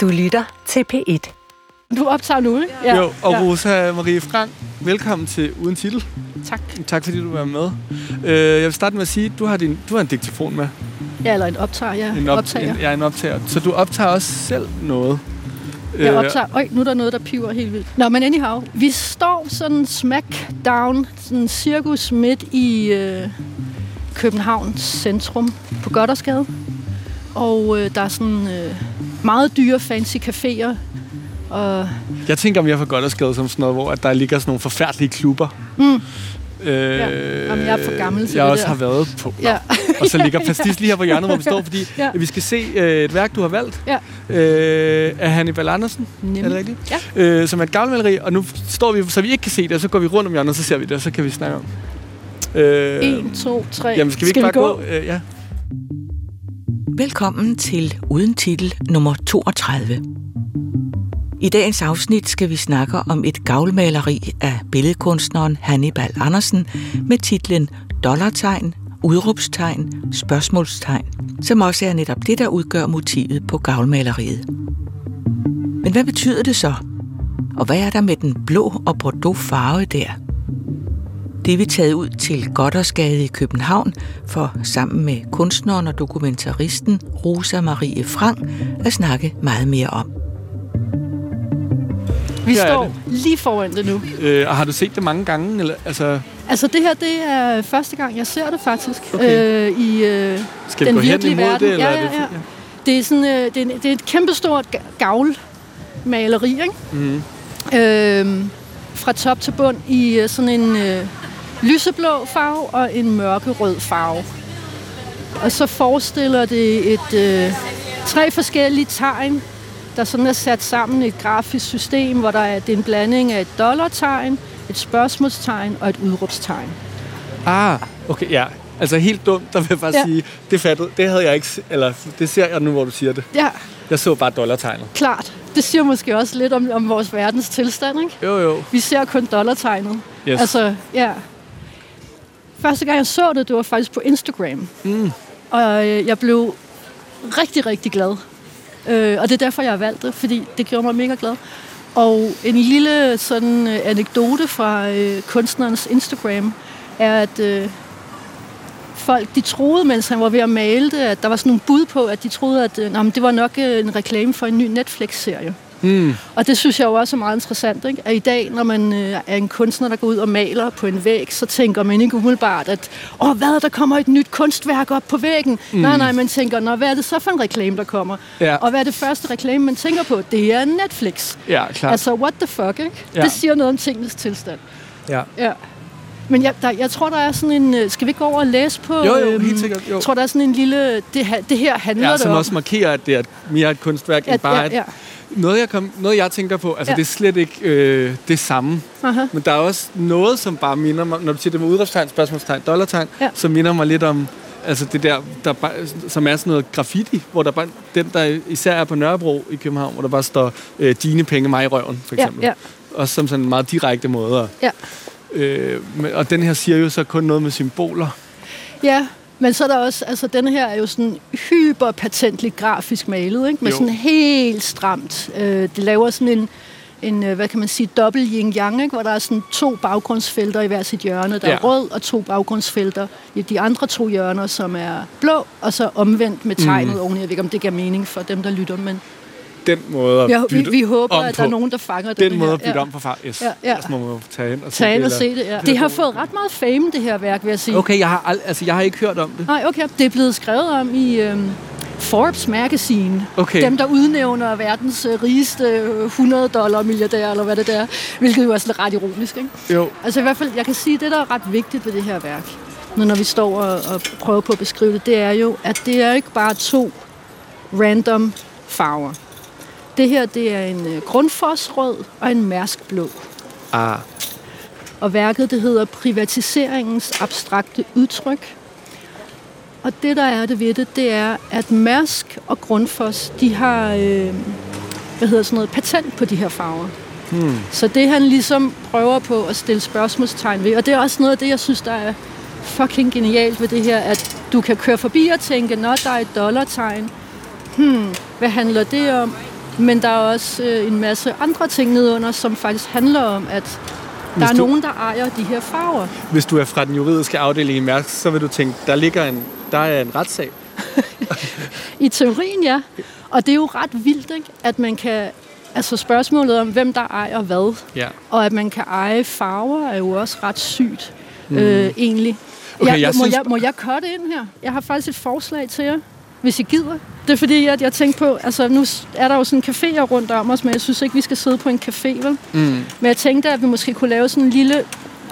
Du lytter til P1. Du optager nu, ikke? Ja. Jo, og ja. Rosa Marie Frank, velkommen til Uden Titel. Tak. Tak fordi du var med. Øh, jeg vil starte med at sige, at du har, din, du har en diktafon med. Ja, eller en optager, ja. En op, optager. En, ja, en optager. Så du optager også selv noget. Jeg øh, optager... Øj, nu er der noget, der piver helt vildt. Nå, men anyhow. Vi står sådan smack down, sådan cirkus midt i øh, Københavns centrum på Goddersgade. Og øh, der er sådan øh, meget dyre, fancy caféer. Og jeg tænker mere for Goddersgade som sådan noget, hvor at der ligger sådan nogle forfærdelige klubber. Mm. Øh, ja. Jamen, jeg er for gammel til Jeg det også der. har været på. Ja. og så ligger Pastis lige her på hjørnet, hvor vi står, fordi ja. vi skal se øh, et værk, du har valgt. Ja. Øh, af Hannibal Andersen. Nemlig. Er det rigtigt? Ja. Øh, som er et gavlmaleri, og nu står vi, så vi ikke kan se det, og så går vi rundt om hjørnet, og så ser vi det, og så kan vi snakke om. Øh, 1, 2, 3. Jamen, skal vi ikke skal bare vi gå? gå? Øh, ja. Velkommen til Uden Titel nummer 32. I dagens afsnit skal vi snakke om et gavlmaleri af billedkunstneren Hannibal Andersen med titlen Dollartegn, udråbstegn, spørgsmålstegn, som også er netop det, der udgør motivet på gavlmaleriet. Men hvad betyder det så? Og hvad er der med den blå og bordeaux farve der? Det er vi taget ud til Goddersgade i København for sammen med kunstneren og dokumentaristen Rosa Marie Frank at snakke meget mere om. Vi Her er står det. lige foran det nu. Øh, og har du set det mange gange? Eller, altså, Altså, det her, det er første gang, jeg ser det faktisk. Okay. Øh, I øh, skal den vi gå hen virkelige imod verden. det? Eller ja, er ja, det, ja. Det er, sådan, øh, det, er, det er et kæmpestort ga- gavlmaleri, ikke? Mm. Øh, fra top til bund i øh, sådan en øh, lyseblå farve og en mørkerød farve. Og så forestiller det et øh, tre forskellige tegn, der sådan er sat sammen i et grafisk system, hvor der er, det er en blanding af et dollartegn, et spørgsmålstegn og et udråbstegn. Ah, okay, ja. Altså helt dumt, der vil jeg bare Ja. sige, det fattede, det havde jeg ikke, eller det ser jeg nu, hvor du siger det. Ja, Jeg så bare dollartegnet. klart. Det siger måske også lidt om, om vores verdens tilstand, ikke? Jo, jo. Vi ser kun dollartegnet. Yes. Altså, ja. Første gang jeg så det, det var faktisk på Instagram. Mm. Og øh, jeg blev rigtig, rigtig glad. Øh, og det er derfor, jeg har valgt det, fordi det gjorde mig mega glad. Og en lille sådan øh, anekdote fra øh, kunstnerens Instagram er, at øh, folk de troede, mens han var ved at male det, at der var sådan nogle bud på, at de troede, at øh, men det var nok øh, en reklame for en ny Netflix-serie. Mm. Og det synes jeg jo også er meget interessant, ikke? at i dag, når man øh, er en kunstner, der går ud og maler på en væg, så tænker man ikke umiddelbart, at åh, hvad, der kommer et nyt kunstværk op på væggen. Mm. Nej, nej, man tænker, Nå, hvad er det så for en reklame, der kommer? Ja. Og hvad er det første reklame, man tænker på? Det er Netflix. Ja, klart. Altså, what the fuck, ikke? Ja. Det siger noget om tingens tilstand. ja. Ja. Men jeg, der, jeg tror, der er sådan en... øh, Skal vi gå over og læse på... Jo, jo, øhm, helt sikkert, jo. Jeg tror, der er sådan en lille... Det, her- det her handler ja, det som om. også markerer, at det er et- mere et kunstværk, end at, bare ja, et, ja. Noget, jeg kom, noget, jeg tænker på, altså Ja. ja. det er slet ikke øh, det samme. Aha. Men der er også noget, som bare minder mig, når du siger det med udråbstegn, spørgsmålstegn, dollartegn, Ja. ja. som minder mig lidt om, altså det der, der bare, som er sådan noget graffiti, hvor der bare, den der især er på Nørrebro i København, hvor der bare står, øh, dine penge mig i røven, for Ja, eksempel. ja, Også som sådan en meget direkte måde. at- ja. Øh, men- og den her siger jo så kun noget med symboler. Ja, men så er der også, altså den her er jo sådan hyperpatentligt grafisk malet, ikke? Med Jo. sådan helt stramt. Øh, det laver sådan en, en, øh, hvad kan man sige, dobbelt yin-yang, ikke? Hvor der er sådan to baggrundsfelter i hver sit hjørne. Der er Ja. rød og to baggrundsfelter i de andre to hjørner, som er blå, og så omvendt med tegnet mm. oveni. Jeg ved ikke, om det giver mening for dem, der lytter, men Den måde at ja, vi, bytte vi håber, om at på. der er nogen, der fanger Den det måde her. at bytte ja. om på far. Yes. Ja, ja. Så må man tage ind og se Tag ind og se det, ja. Det har fået ret meget fame, det her værk, vil jeg sige. Okay, jeg har, ald- altså, jeg har ikke hørt om det. Nej, okay. Det er blevet skrevet om i øhm, Forbes Magazine. Okay. Dem, der udnævner verdens øh, rigeste øh, 100 dollar milliardær, eller hvad det der er. Hvilket jo er sådan ret ironisk, ikke? Jo. Altså i hvert fald, jeg kan sige, at det, der er ret vigtigt ved det her værk, nu når vi står og, og prøver på at beskrive det, det er jo, at det er ikke bare to random farver. Det her, det er en øh, grundfosrød og en mærskblå. Ah. Og værket, det hedder Privatiseringens abstrakte udtryk. Og det, der er det ved det, det er, at Mærsk og Grundfos, de har øh, hvad hedder sådan noget, patent på de her farver. Hmm. Så det, han ligesom prøver på at stille spørgsmålstegn ved, og det er også noget af det, jeg synes, der er fucking genialt ved det her, at du kan køre forbi og tænke, når der er et dollartegn, hmm, hvad handler det om? Men der er også øh, en masse andre ting nedunder, som faktisk handler om, at der er du- nogen, der ejer de her farver. Hvis du er fra den juridiske afdeling i Mærsk, så vil du tænke, der ligger en, der er en retssag. I teorien, ja. Og det er jo ret vildt, ikke? at man kan... Altså spørgsmålet om, hvem der ejer hvad, Ja. og at man kan eje farver, er jo også ret sygt, mm. øh, egentlig. Okay, jeg, jeg må, synes- jeg, må jeg cutte ind her? Jeg har faktisk et forslag til jer, hvis I gider. Det er fordi, at jeg tænkte på, altså nu er der jo sådan caféer rundt om os, men jeg synes ikke, vi skal sidde på en café, vel? Mm. Men jeg tænkte, at vi måske kunne lave sådan en lille...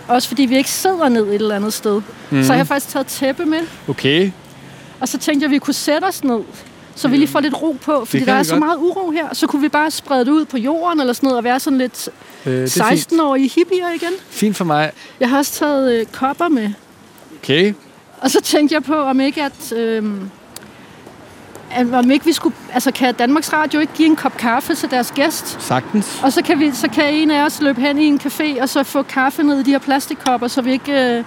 Også fordi vi ikke sidder ned et eller andet sted. Mm. Så har jeg faktisk taget tæppe med, Okay. og så tænkte jeg, at vi kunne sætte os ned, så vi lige får lidt ro på, fordi der er så godt. meget uro her. Så kunne vi bare sprede det ud på jorden eller sådan noget, og være sådan lidt Øh, det er fint. 16-årige hippier igen. fint for mig. Jeg har også taget øh, kopper med, Okay. og så tænkte jeg på, om ikke at... Øh, at om ikke vi skulle, altså kan Danmarks Radio ikke give en kop kaffe til deres gæst? Sagtens. Og så kan, vi, så kan en af os løbe hen i en café, og så få kaffe ned i de her plastikkopper, så vi ikke øh,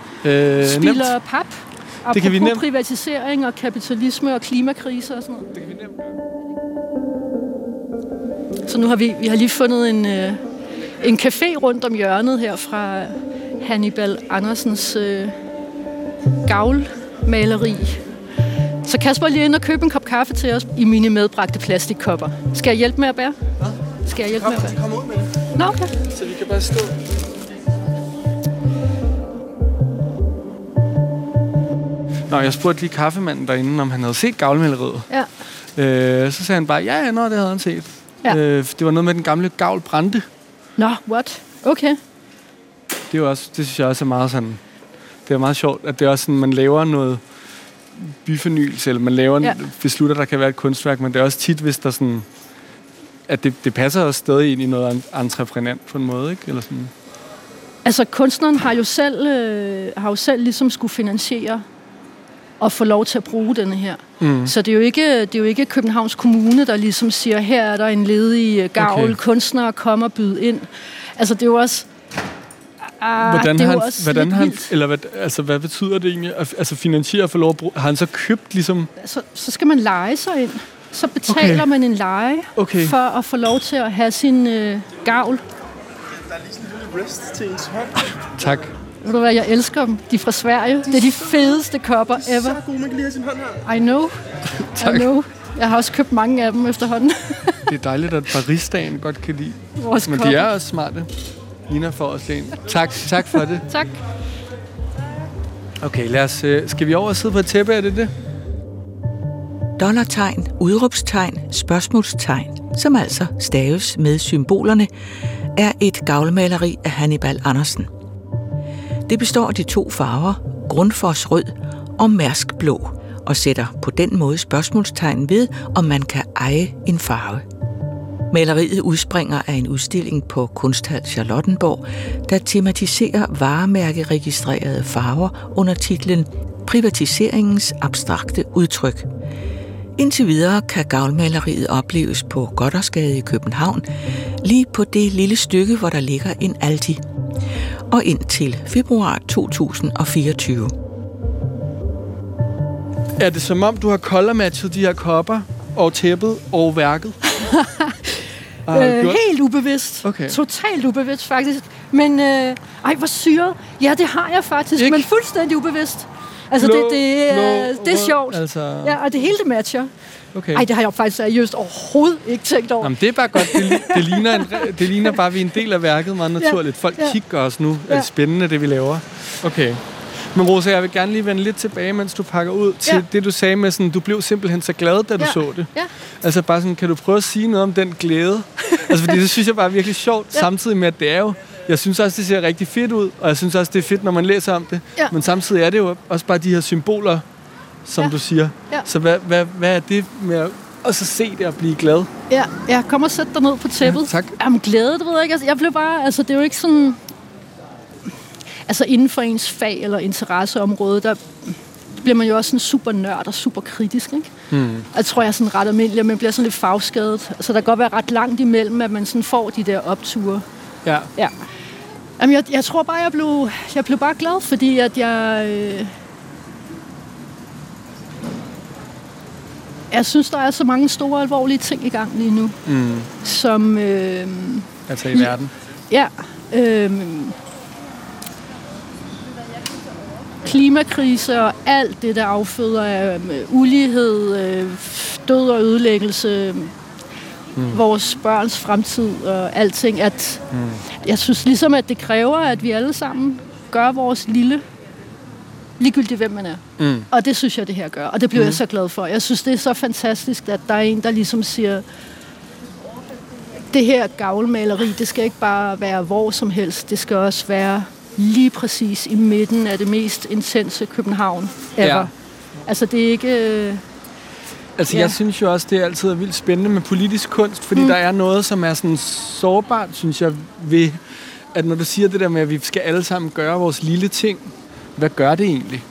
Øh, spilder pap. Det kan vi Apropos nemt. privatisering og kapitalisme og klimakrise og sådan noget. Det kan vi nemt. Så nu har vi, vi har lige fundet en, øh, en café rundt om hjørnet her fra Hannibal Andersens øh, gavlmaleri. Så Kasper er lige ind og købe en kop kaffe til os i mine medbragte plastikkopper. Skal jeg hjælpe med at bære? Skal jeg hjælpe med at bære? Kom ud med det, Nå, okay. så vi kan bare stå. Nå, jeg spurgte lige kaffemanden derinde, om han havde set gavlmaleriet. Ja. Øh, så sagde han bare, ja, ja, nå, det havde han set. Ja. Øh, det var noget med den gamle gavl brændte. Nå, what? Okay. Det, er jo også, det synes jeg også er meget sådan... Det er meget sjovt, at det er også sådan, man laver noget byfornyelse, eller man laver Ja. ja. beslutter, der kan være et kunstværk, men det er også tit, hvis der sådan... At det, det passer også stadig ind i noget en- entreprenant på en måde, ikke? Eller sådan. Altså, kunstneren har jo selv, øh, har jo selv ligesom skulle finansiere og få lov til at bruge denne her. Mm. Så det er, jo ikke, det er jo ikke Københavns Kommune, der ligesom siger, her er der en ledig øh, gavl, Okay. kunstnere kommer og byde ind. Altså, det er jo også... Ah, Hvordan det er han, også hvordan han, vildt. eller hvad, altså, hvad betyder det egentlig? Altså finansiere for lov at bruge, har han så købt ligesom, Så, så skal man lege sig ind. Så betaler Okay. man en leje okay, for at få lov til at have sin øh, gavl. Der er lige sådan en lille wrist til ens hånd. tak. Ved du hvad, jeg elsker dem. De er fra Sverige. Det er de fedeste kopper Så ever. god, man kan lige have sin hånd her. I know. Tak. I know. Jeg har også købt mange af dem efterhånden. Det er dejligt, at baristaen godt kan lide. Vores Men kopper. de er også smarte. Nina får også en. Tak, tak for det. Tak. Okay, lad os, øh, skal vi over og sidde på et tæppe, er det det? Dollartegn, udråbstegn, spørgsmålstegn, som altså staves med symbolerne, er et gavlmaleri af Hannibal Andersen. Det består af de to farver, Grundfos rød og Mærsk blå, og sætter på den måde spørgsmålstegn ved, om man kan eje en farve. Maleriet udspringer af en udstilling på Kunsthal Charlottenborg, der tematiserer varemærkeregistrerede farver under titlen Privatiseringens abstrakte udtryk. Indtil videre kan gavlmaleriet opleves på Goddersgade i København, lige på det lille stykke, hvor der ligger en Aldi. Og indtil februar 2024. Er det som om, du har colormatchet de her kopper og tæppet og værket? Du Øh, gjort- helt ubevidst. Okay. Totalt ubevidst, faktisk. Men, øh, ej, hvor syret. Ja, det har jeg faktisk, Ikke? men fuldstændig ubevidst. Altså, Blå, det, det, blå, er, det er sjovt. Altså, Ja, og det hele det matcher. okay. Ej, det har jeg faktisk seriøst overhovedet ikke tænkt over. Jamen, det er bare godt. Det, det, ligner en, det ligner bare, at vi er en del af værket meget naturligt. Folk ja. kigger os nu. Er Ja. det spændende, det vi laver? Okay. Men Rosa, jeg vil gerne lige vende lidt tilbage, mens du pakker ud til Ja. det, du sagde med sådan, du blev simpelthen så glad, da du Ja. så det. Ja. Altså bare sådan, kan du prøve at sige noget om den glæde? altså fordi det synes jeg bare er virkelig sjovt, Ja. samtidig med, at det er jo, jeg synes også, det ser rigtig fedt ud, og jeg synes også, det er fedt, når man læser om det. Ja. Men samtidig er det jo også bare de her symboler, som Ja. du siger. Ja. Så hvad, hvad, hvad er det med at og så se det og blive glad? Ja, ja kom og sæt dig ned på tæppet. Ja, tak. Jamen, glæde, det ved jeg ikke. Altså, jeg blev bare, altså, det er jo ikke sådan... Altså, inden for ens fag eller interesseområde, der bliver man jo også sådan super nørd og super kritisk, ikke? Hmm. Jeg tror, jeg er sådan ret almindelig, at man bliver sådan lidt fagskadet. Så der kan godt være ret langt imellem, at man sådan får de der opture. Ja. Ja. Jamen, jeg, jeg tror bare, jeg blev, jeg blev bare glad, fordi at jeg... Øh, jeg synes, der er så mange store alvorlige ting i gang lige nu, Mm. som... Øh, Altså i verden. Ja. Øhm, klimakrise og alt det, der afføder af øh, ulighed, øh, død og ødelæggelse, mm. vores børns fremtid og alting. At mm. Jeg synes ligesom, at det kræver, at vi alle sammen gør vores lille, ligegyldigt hvem man er. Mm. Og det synes jeg, det her gør. Og det bliver mm. jeg så glad for. Jeg synes, det er så fantastisk, at der er en, der ligesom siger, det her gavlmaleri, det skal ikke bare være hvor som helst. Det skal også være lige præcis i midten af det mest intense København ever. Ja. Altså, det er ikke... øh, Altså, Ja. jeg synes jo også, det er altid vildt spændende med politisk kunst, fordi mm. der er noget, som er sådan sårbart, synes jeg, ved, at når du siger det der med, at vi skal alle sammen gøre vores lille ting, hvad gør det egentlig?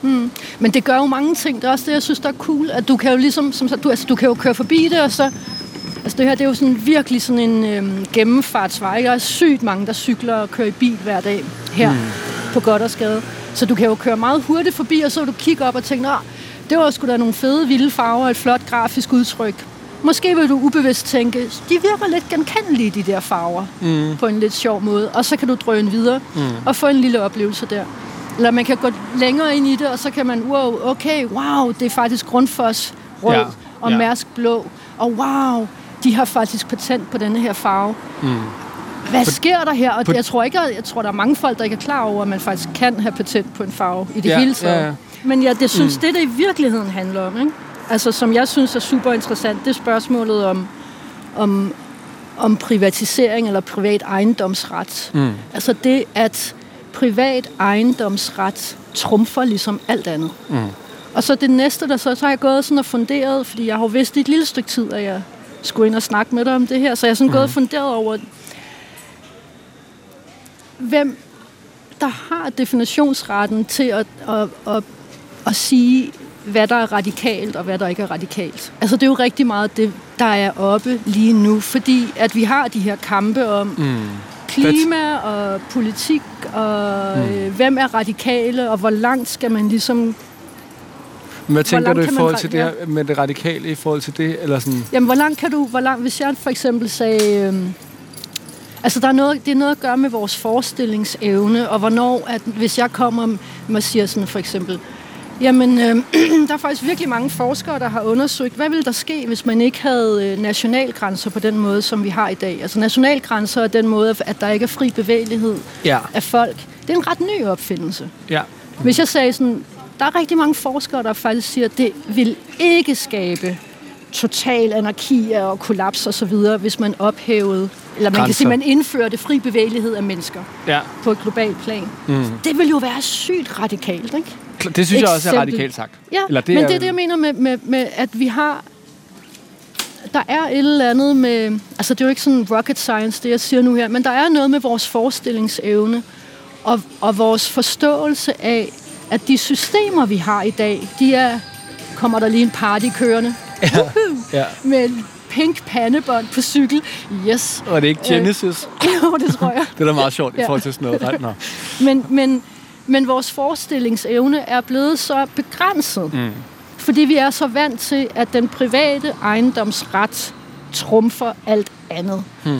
Men det gør jo mange ting. Det er også det, jeg synes, der er cool. At du kan jo ligesom, som du, altså, du kan jo køre forbi det, og så... Altså det her, det er jo sådan virkelig sådan en øhm, gennemfartsvej. Der er sygt mange, der cykler og kører i bil hver dag her mm. på Goddersgade. Så du kan jo køre meget hurtigt forbi, og så du kigge op og tænke, Nå, det var sgu da nogle fede, vilde farver og et flot grafisk udtryk. Måske vil du ubevidst tænke, de virker lidt genkendelige, de der farver, mm. på en lidt sjov måde. Og så kan du drøne videre mm. og få en lille oplevelse der. Eller man kan gå længere ind i det, og så kan man, wow, okay, wow, det er faktisk Grundfos rød ja. og ja. Mærsk blå. Og wow, de har faktisk patent på denne her farve. Mm. Hvad sker der her? Og På- jeg tror ikke, jeg tror, der er mange folk, der ikke er klar over, at man faktisk kan have patent på en farve i det Ja, hele taget. ja, ja. Men ja, det synes, mm. det, det i virkeligheden handler om, ikke? Altså, som jeg synes er super interessant, det er spørgsmålet om, om, om privatisering eller privat ejendomsret. Mm. Altså det, at privat ejendomsret trumfer ligesom alt andet. Mm. Og så det næste, der så, så har jeg gået sådan og funderet, fordi jeg har jo vidst i et lille stykke tid, at jeg skulle ind og snakke med dig om det her, så jeg har sådan mm. gået og funderet over, hvem der har definitionsretten til at, at, at, at sige, hvad der er radikalt og hvad der ikke er radikalt. Altså det er jo rigtig meget det, der er oppe lige nu, fordi at vi har de her kampe om mm. klima og politik og mm. øh, hvem er radikale og hvor langt skal man ligesom hvad tænker du i forhold til det her med det radikale, i forhold til det, eller sådan... Jamen, hvor langt kan du, hvor langt, hvis jeg for eksempel sagde, øhm, altså der er noget, det er noget at gøre med vores forestillingsevne, og hvornår, at hvis jeg kommer og siger sådan for eksempel, jamen, øhm, der er faktisk virkelig mange forskere, der har undersøgt, hvad ville der ske, hvis man ikke havde øh, nationalgrænser på den måde, som vi har i dag. Altså nationalgrænser er den måde, at der ikke er fri bevægelighed Ja. af folk. Det er en ret ny opfindelse. Ja. Hvis jeg sagde sådan, der er rigtig mange forskere, der faktisk siger, at det vil ikke skabe total anarki og kollaps og så videre, hvis man ophævede, eller man Grænser. kan sige, man indførte fri bevægelighed af mennesker Ja. på et globalt plan. Mm. Det vil jo være sygt radikalt, ikke? Det synes jeg også er Eksempel. radikalt sagt. Ja, Eller det men det er det, jeg mener med, med, med, at vi har... Der er et eller andet med... Altså, det er jo ikke sådan rocket science, det jeg siger nu her, men der er noget med vores forestillingsevne og, og vores forståelse af, at de systemer, vi har i dag, de er... Kommer der lige en party kørende? Ja. ja. Med en pink pandebånd på cykel. Yes. Og det er ikke Genesis. jo, det tror jeg. Det er da meget sjovt i Ja. forhold til sådan noget. Ret, nå. Men, men, men vores forestillingsevne er blevet så begrænset, mm. fordi vi er så vant til, at den private ejendomsret trumfer alt andet. Mm.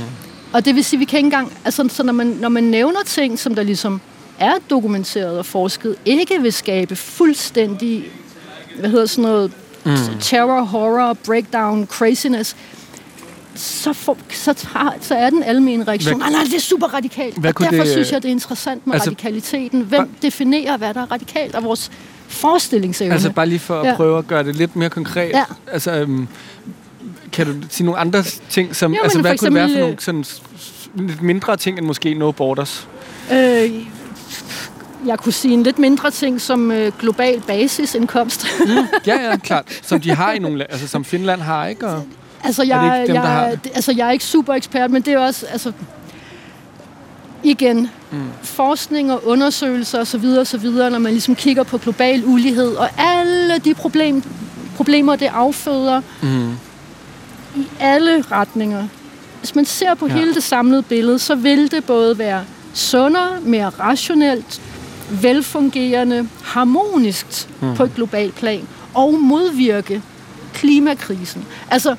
Og det vil sige, vi kan ikke engang, altså så når man, når man nævner ting, som der ligesom er dokumenteret og forsket, ikke vil skabe fuldstændig, hvad hedder sådan noget, mm. terror, horror, breakdown, craziness, så, for, så, tager, så er den almene reaktion, Hvad- nej, nej, det er super radikalt. Og derfor det- synes jeg, det er interessant med Altså- radikaliteten. Hvem definerer, hvad der er radikalt, og vores forestillingsevne? Altså bare lige for at Ja. prøve at gøre det lidt mere konkret. Ja. Altså, øhm, kan du sige nogle andre ting, som... Jo, altså, hvad kunne det være for eksempel, nogle sådan, lidt mindre ting end måske No Borders? Øh, jeg kunne sige en lidt mindre ting som øh, global basisindkomst. Ja, ja, klart. Som de har i nogle. Altså, som Finland har, ikke? Og, altså, det jeg, ikke dem, der har jeg, altså, jeg er ikke super ekspert, men det er også... Altså, igen, mm. forskning og undersøgelser osv., osv., når man ligesom kigger på global ulighed, og alle de problem, problemer, det afføder mm, i alle retninger. Hvis man ser på ja. hele det samlede billede, så vil det både være sundere, mere rationelt, velfungerende, harmonisk mm. på et globalt plan, og modvirke klimakrisen. Altså,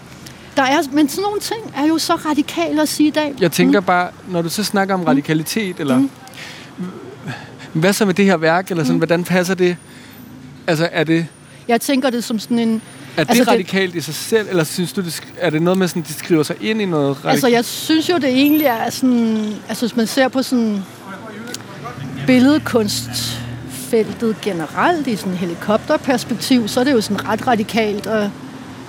der er, men sådan nogle ting er jo så radikale at sige i dag. Jeg tænker bare, når du så snakker om radikalitet, eller mm. hvad så med det her værk, eller sådan, mm. hvordan passer det? Altså, er det, Jeg tænker det som sådan en... er det Altså, det- radikalt i sig selv, eller synes du, det, er det noget med, sådan, de skriver sig ind i noget radikalt? Altså, jeg synes jo, det egentlig er sådan... Altså, hvis man ser på sådan billedkunstfeltet generelt i sådan helikopterperspektiv, så er det jo sådan ret radikalt at,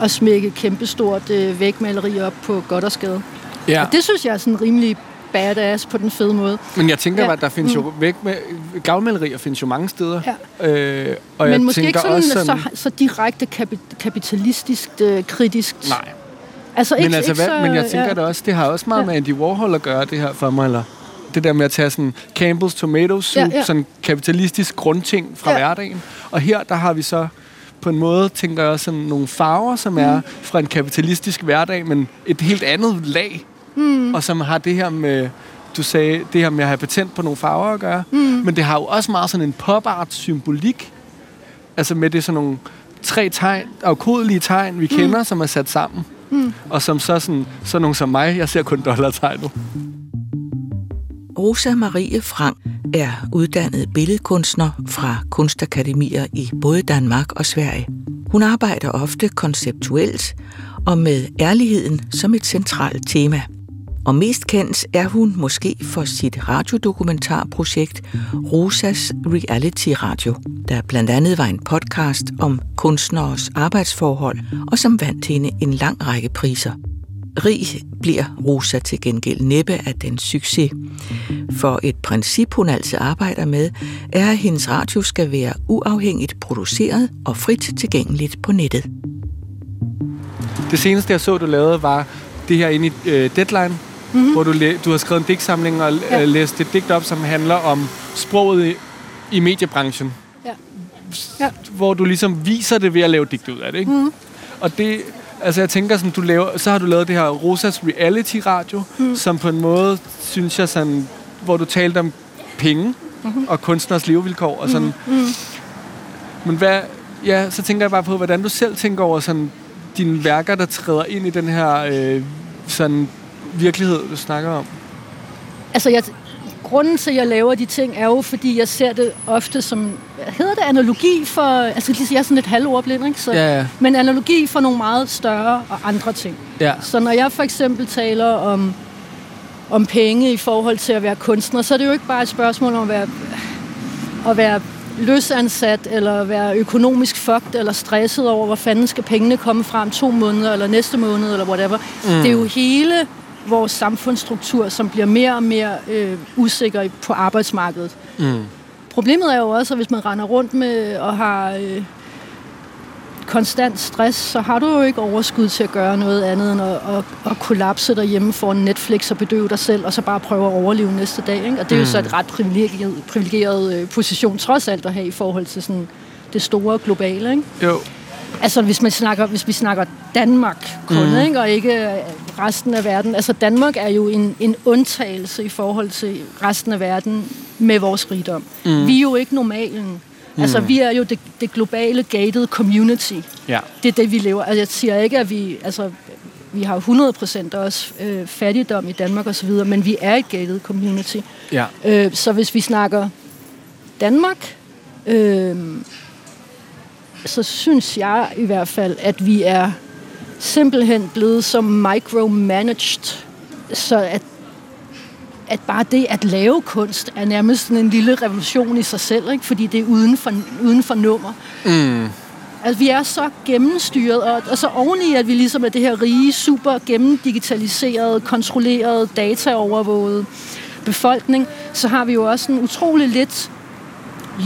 at smække kæmpestort øh, vægmaleri op på Goddersgade. ja. Og det synes jeg er sådan rimelig badass på den fede måde. Men jeg tænker Ja. at der findes jo væk med... Gavlmalerier findes jo mange steder. Ja. Øh, og Men jeg måske tænker ikke sådan, også sådan... Så, så direkte kapi- kapitalistisk øh, kritisk. Nej, Altså, ikke, men, altså, ikke hvad, så, men jeg tænker ja. det også, det har også meget Ja. med Andy Warhol at gøre, det her for mig, eller det der med at tage sådan Campbell's tomato soup, Ja, ja. sådan kapitalistisk grundting fra Ja. hverdagen. Og her, der har vi så på en måde, tænker jeg, sådan nogle farver, som er Mm. fra en kapitalistisk hverdag, men et helt andet lag, mm. og som har det her med, du sagde, det her med at have patent på nogle farver at gøre, mm. men det har jo også meget sådan en pop-art symbolik, altså med det sådan nogle tre tegn, afkodelige tegn, vi kender, som er sat sammen. Mm. Og som så sådan, så nogle som mig, jeg ser kun dollartegn nu. Rosa Marie Frank er uddannet billedkunstner fra kunstakademier i både Danmark og Sverige. Hun arbejder ofte konceptuelt og med ærligheden som et centralt tema. Og mest kendt er hun måske for sit radiodokumentarprojekt Rosas Reality Radio, der blandt andet var en podcast om kunstneres arbejdsforhold og som vandt hende en lang række priser. Rig bliver Rosa til gengæld næppe af den succes. For et princip, hun altid arbejder med, er, at hendes radio skal være uafhængigt produceret og frit tilgængeligt på nettet. Det seneste, jeg så, du lavede, var det her inde i øh, Deadline, mm-hmm. hvor du, læ- du har skrevet en digtsamling og Ja. ja. læst et digt op, som handler om sproget i, i mediebranchen. Ja. Ja. Hvor du ligesom viser det ved at lave digt ud af det, ikke? Mm. Og det, altså jeg tænker sådan, du laver, så har du lavet det her Rosas Reality Radio, mm. som på en måde, synes jeg sådan, hvor du talte om penge mm-hmm. og kunstners levevilkår og sådan. Mm. Men hvad, ja, så tænker jeg bare på, hvordan du selv tænker over sådan dine værker, der træder ind i den her øh, sådan virkelighed, du snakker om. Altså, jeg, grunden til, at jeg laver de ting, er jo, fordi jeg ser det ofte som, hedder det, analogi for, altså jeg er sådan lidt halvordblind, ikke? Så, Ja, ja. Men analogi for nogle meget større og andre ting. Ja. Så når jeg for eksempel taler om, om penge i forhold til at være kunstner, så er det jo ikke bare et spørgsmål om at være, at være løsansat, eller være økonomisk fucked, eller stresset over, hvor fanden skal pengene komme fra om to måneder, eller næste måned, eller whatever. Mm. Det er jo hele vores samfundsstruktur, som bliver mere og mere øh, usikker på arbejdsmarkedet. Mm. Problemet er jo også, at hvis man render rundt med og har øh, konstant stress, så har du jo ikke overskud til at gøre noget andet end at, at, at kollapse derhjemme foran Netflix og bedøve dig selv, og så bare prøve at overleve næste dag. Ikke? Og det er jo så et ret privilegeret, privilegeret øh, position trods alt at have i forhold til sådan det store globale. Ikke? Jo. Altså hvis, man snakker, hvis vi snakker Danmark kun, mm. ikke? og ikke øh, resten af verden. Altså Danmark er jo en, en undtagelse i forhold til resten af verden med vores rigdom. Mm. Vi er jo ikke normalen. Mm. Altså vi er jo det, det globale gated community. Ja. Det er det, vi lever. Altså jeg siger ikke, at vi... Altså, vi har 100% også øh, fattigdom i Danmark osv., men vi er et gated community. Ja. Øh, så hvis vi snakker Danmark, øh, så synes jeg i hvert fald, at vi er simpelthen blevet så micromanaged, så at, at bare det at lave kunst er nærmest sådan en lille revolution i sig selv, ikke? fordi det er uden for, uden for nummer. Mm. Altså, vi er så gennemstyret, og, og så oveni, at vi ligesom er det her rige, super gennemdigitaliserede, kontrollerede, dataovervågede befolkning, så har vi jo også en utrolig lidt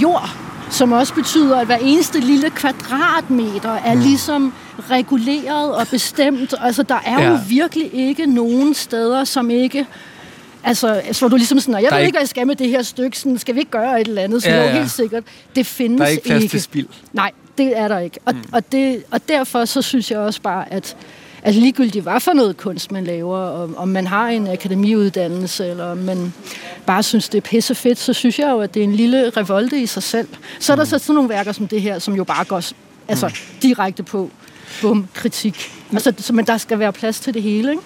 jord, som også betyder, at hver eneste lille kvadratmeter er Mm. ligesom reguleret og bestemt. Altså, der er ja. jo virkelig ikke nogen steder, som ikke... Altså, hvor du ligesom sådan, jeg ved ikke, ikke- hvad jeg skal med det her stykke, sådan, skal vi ikke gøre et eller andet? Så Ja, ja, helt sikkert. Det findes Der er ikke plads ikke. til spild. Nej, det er der ikke. Og, mm. og, det, og derfor så synes jeg også bare, at, at ligegyldigt hvad for noget kunst man laver, og om man har en akademiuddannelse, eller om man bare synes, det er pisse fedt, så synes jeg jo, at det er en lille revolte i sig selv. Så er der så sådan nogle værker som det her, som jo bare går altså, direkte på. bum, kritik. Altså, så, men der skal være plads til det hele, ikke?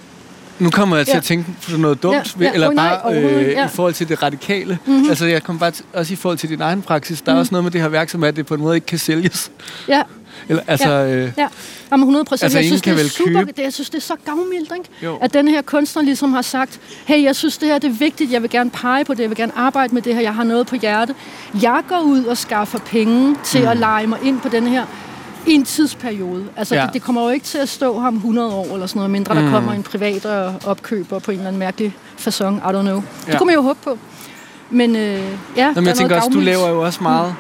Nu kommer jeg til Ja. at tænke på noget dumt, Ja, ja, eller Åh, nej, bare øh, ja. i forhold til det radikale. Mhm. Mm-hmm. Altså, jeg kommer bare til, også i forhold til din egen praksis. Der er også noget med det her værk, som er, at det på en måde ikke kan sælges. Ja, Eller, altså, Ja. øh, Ja, Jamen 100 procent. Altså, jeg synes, det er super, købe- det, jeg synes, det er så gavmildt, ikke? Jo. At den her kunstner ligesom har sagt, hey, jeg synes, det her det er vigtigt, jeg vil gerne pege på det, jeg vil gerne arbejde med det her, jeg har noget på hjerte. Jeg går ud og skaffer penge til mm. at lege mig ind på den her i en tidsperiode. Altså, Ja. det, det kommer jo ikke til at stå ham 100 år eller sådan noget, mindre der kommer en privat og opkøber på en eller anden mærkelig façon. I don't know. Det Ja. kunne man jo håbe på. Men øh, ja, Nå, der men er jeg tænker også, du laver jo også meget...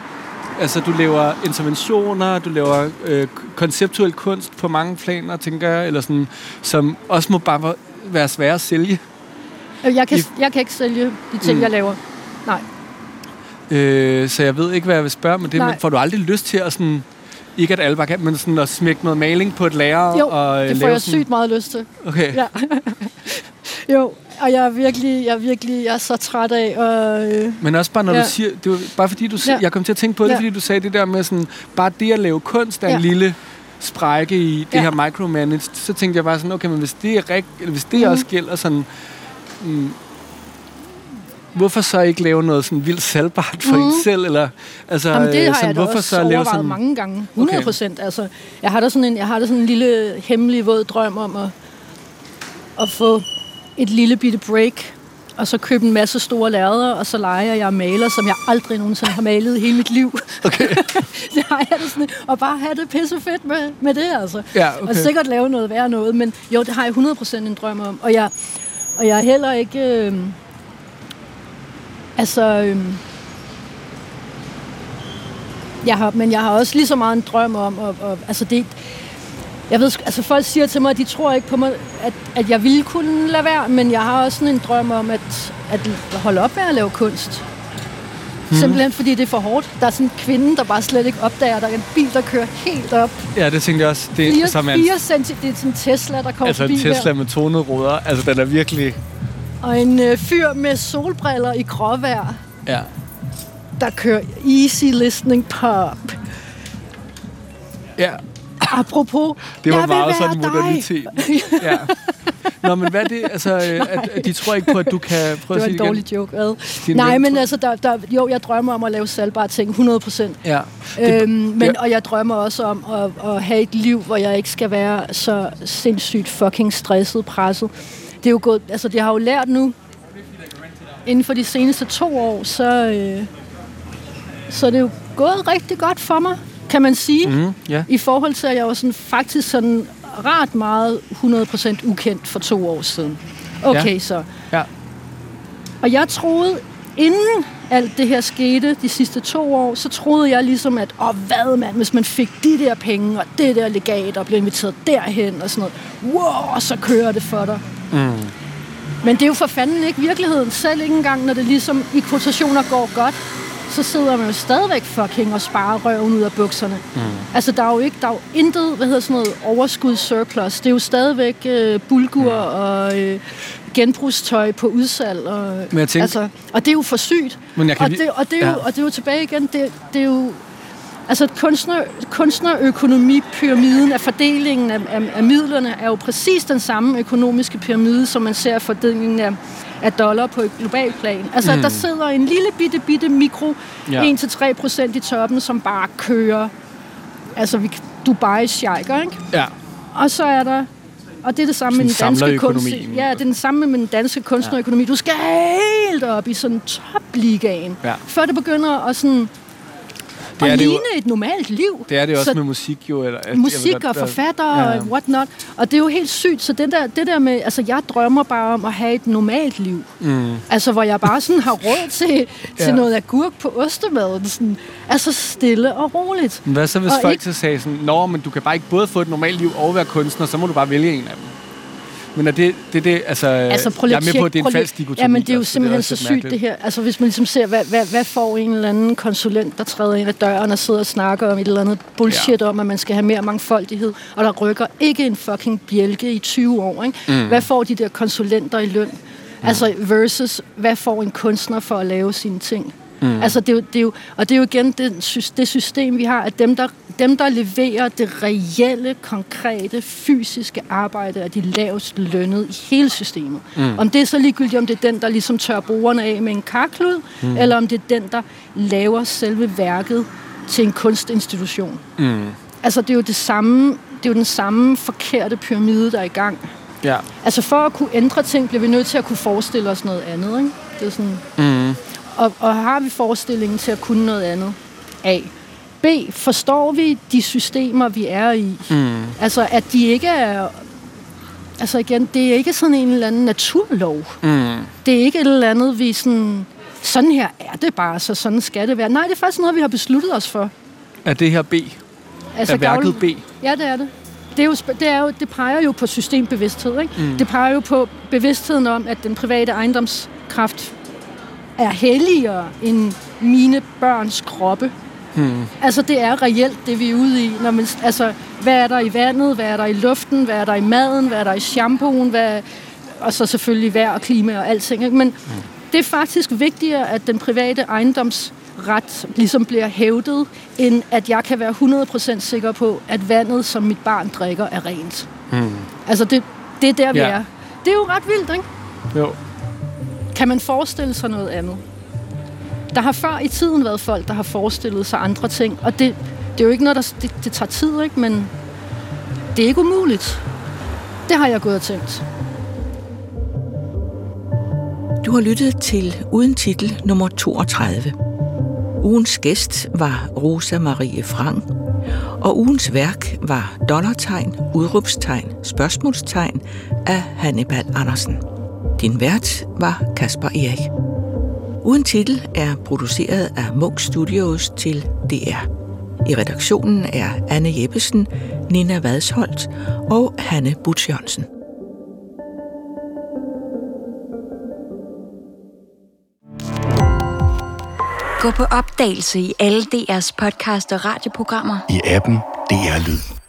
Altså, du laver interventioner, du laver øh, konceptuel kunst på mange planer, tænker jeg, eller sådan, som også må bare være svære at sælge. Øh, Jeg kan, jeg kan ikke sælge de ting, Mm. jeg laver. Nej. Øh, så jeg ved ikke, hvad jeg vil spørge, men det Nej. men får du aldrig lyst til at sådan... Ikke at alle bare kan, men sådan at smække noget maling på et lærer Jo, og øh, det får lave jeg sådan... sygt meget lyst til. Okay. Ja. jo, og jeg er virkelig, jeg er virkelig, jeg er så træt af, og øh, Men også bare når Ja. du siger, det var bare fordi du, ja. Jeg kom til at tænke på det, Ja. fordi du sagde det der med sådan, bare det at lave kunst er en Ja. lille sprække i det Ja. her micromanaged, så tænkte jeg bare sådan, okay, men hvis det er rigt, eller hvis det Mhm. også gælder sådan, mm, hvorfor så ikke lave noget sådan vildt salgbart for mm. en selv, eller altså, Mhm. jamen, det øh, har sådan, jeg da hvorfor også så lave sådan, mange gange. 100 procent. Altså, jeg har da sådan en, jeg har da sådan en lille hemmelig våd drøm om at, at få et lille bitte break, og så købe en masse store lærreder, og så leger jeg maler, som jeg aldrig nogensinde har malet i hele mit liv. Okay. det har jeg det sådan, og bare have det pisse fedt med, med det, altså. Ja, Og okay. sikkert lave noget værre noget, men jo, det har jeg 100% en drøm om. Og jeg, og jeg er heller ikke... Øh, altså... Øh, jeg har, men jeg har også lige så meget en drøm om... Og, og, altså det, jeg ved, altså folk siger til mig, at de tror ikke på mig, at, at jeg ville kunne lade være, men jeg har også sådan en drøm om at, at holde op med at lave kunst. Mhm. Simpelthen fordi det er for hårdt. Der er sådan en kvinde, der bare slet ikke opdager, der er en bil, der kører helt op. Ja, det tænkte jeg også. Det, 4, som er en, 4 cm, det er sådan en Tesla, der kommer altså forbi en Tesla der. med tonede ruder, altså den er virkelig, Og en øh, fyr med solbriller i gråvejr, ja. der kører easy listening pop. Ja, Apropos, det var jeg vil meget være sådan modernitet. Ja. Nå, men hvad er det? Altså, øh, at, at de tror ikke på, at du kan... Prøve Det var en sige dårlig joke? Din Nej, men altså, der, der, jo, jeg drømmer om at lave salgbare ting, 100 procent. igen. Ja. Øhm, men, ja. Og jeg drømmer også om at, at have et liv, hvor jeg ikke skal være så sindssygt fucking stresset, presset. Det er jo gået, altså det har jo lært nu, inden for de seneste to år, så, øh, så er det jo gået rigtig godt for mig, kan man sige. Mm. Ja. I forhold til, at jeg var sådan, faktisk sådan ret meget 100% ukendt for to år siden. Okay, Ja. så. Ja. Og jeg troede, inden alt det her skete de sidste to år, så troede jeg ligesom, at åh, hvad mand, hvis man fik de der penge, og det der legat, og blev inviteret derhen, og sådan noget, wow, så kører det for dig. Mm. Men det er jo for fanden ikke virkeligheden. Selv ikke engang, når det ligesom i kvotationer går godt, så sidder man jo stadigvæk fucking og sparer røven ud af bukserne. Mm. Altså, der er jo ikke, der er jo intet, hvad hedder sådan noget, overskud surplus. Det er jo stadigvæk øh, bulgur mm. og øh, genbrugstøj på udsalg. Og, Men jeg tænker- altså, og det er jo for sygt. Men jeg kan og, det, og, det er jo, ja. og det er jo tilbage igen, det, det er jo... Altså kunstner, kunstnerøkonomipyramiden af fordelingen af, af, af midlerne er jo præcis den samme økonomiske pyramide, som man ser fordelingen af, af dollar på et globalt plan. Altså mm. der sidder en lille bitte, bitte mikro, Ja. ja. 1-3 procent i toppen, som bare kører. Altså vi, Dubai sheiker, ikke? Ja. Og så er der og det er det samme med den danske kunst. Ja, det er den samme med den danske kunstnerøkonomi. Du skal helt op i sådan topligaen, Ja. før det begynder at sådan Det er at det jo- ligne et normalt liv. Det er det også Så med musik jo. Eller, ved musik godt, og forfattere Ja, og what not. Og det er jo helt sygt. Så det der, det der med, altså jeg drømmer bare om at have et normalt liv. Mm. Altså hvor jeg bare sådan har råd til, til Ja. noget agurk på ostemaden. Sådan, altså stille og roligt. Men Hvad så hvis Og folk ikke- så sagde sådan, Nå, men du kan bare ikke både få et normalt liv og være kunstner, så må du bare vælge en af dem. Men er det det, det altså, Altså, prøv jeg er med på, at det er en falsk dikotomi. Ja, men det er jo også, simpelthen også så sygt, det her. Altså, hvis man ligesom ser, hvad, hvad, hvad får en eller anden konsulent, der træder ind ad døren og sidder og snakker om et eller andet bullshit ja. om, at man skal have mere mangfoldighed, og der rykker ikke en fucking bjælke i 20 år, ikke? Mm. Hvad får de der konsulenter i løn? Mm. Altså, versus, hvad får en kunstner for at lave sine ting? Mm. Altså, det er jo, det er jo, og det er jo igen det, det system, vi har, at dem der, dem, der leverer det reelle, konkrete, fysiske arbejde, er de lavest lønnet i hele systemet. Mm. Om det er så ligegyldigt, om det er den, der ligesom tør brugerne af med en karklud, mm. eller om det er den, der laver selve værket til en kunstinstitution. Mm. Altså, det er jo det samme, det er jo den samme forkerte pyramide, der er i gang. Ja. Altså, for at kunne ændre ting, bliver vi nødt til at kunne forestille os noget andet, ikke? Det er sådan... Mm. Og, og har vi forestillingen til at kunne noget andet? A. B. Forstår vi de systemer, vi er i? Mm. Altså, at de ikke er... Altså igen, det er ikke sådan en eller anden naturlov. Mm. Det er ikke et eller andet, vi sådan... Sådan her er det bare, så sådan skal det være. Nej, det er faktisk noget, vi har besluttet os for. Er det her B? Altså, er værket B? Ja, det er det. Det, er jo, det, er jo, det peger jo på systembevidsthed. Ikke? Mm. Det peger jo på bevidstheden om, at den private ejendomskraft er helligere end mine børns kroppe. Hmm. Altså, det er reelt det, vi er ude i. Når man, altså, hvad er der i vandet? Hvad er der i luften? Hvad er der i maden? Hvad er der i shampooen? Hvad, og så selvfølgelig vejr og klima og alting. Ikke? Men hmm. det er faktisk vigtigere, at den private ejendomsret ligesom bliver hævdet, end at jeg kan være 100% sikker på, at vandet, som mit barn drikker, er rent. Hmm. Altså, det, det er der, vi ja. er. Det er jo ret vildt, ikke? Jo. Kan man forestille sig noget andet? Der har før i tiden været folk, der har forestillet sig andre ting, og det, det er jo ikke noget, der det, det tager tid, ikke? men det er ikke umuligt. Det har jeg gået og tænkt. Du har lyttet til Uden Titel nummer 32. Ugens gæst var Rosa Marie Frank, og ugens værk var dollartegn, udråbstegn, spørgsmålstegn af Hannibal Andersen. Din vært var Kasper Erik. Uden titel er produceret af Munk Studios til DR. I redaktionen er Anne Jeppesen, Nina Vadsholt og Hanne Butch Jørgensen. Gå på opdagelse i alle DR's podcast og radioprogrammer. I appen DR Lyd.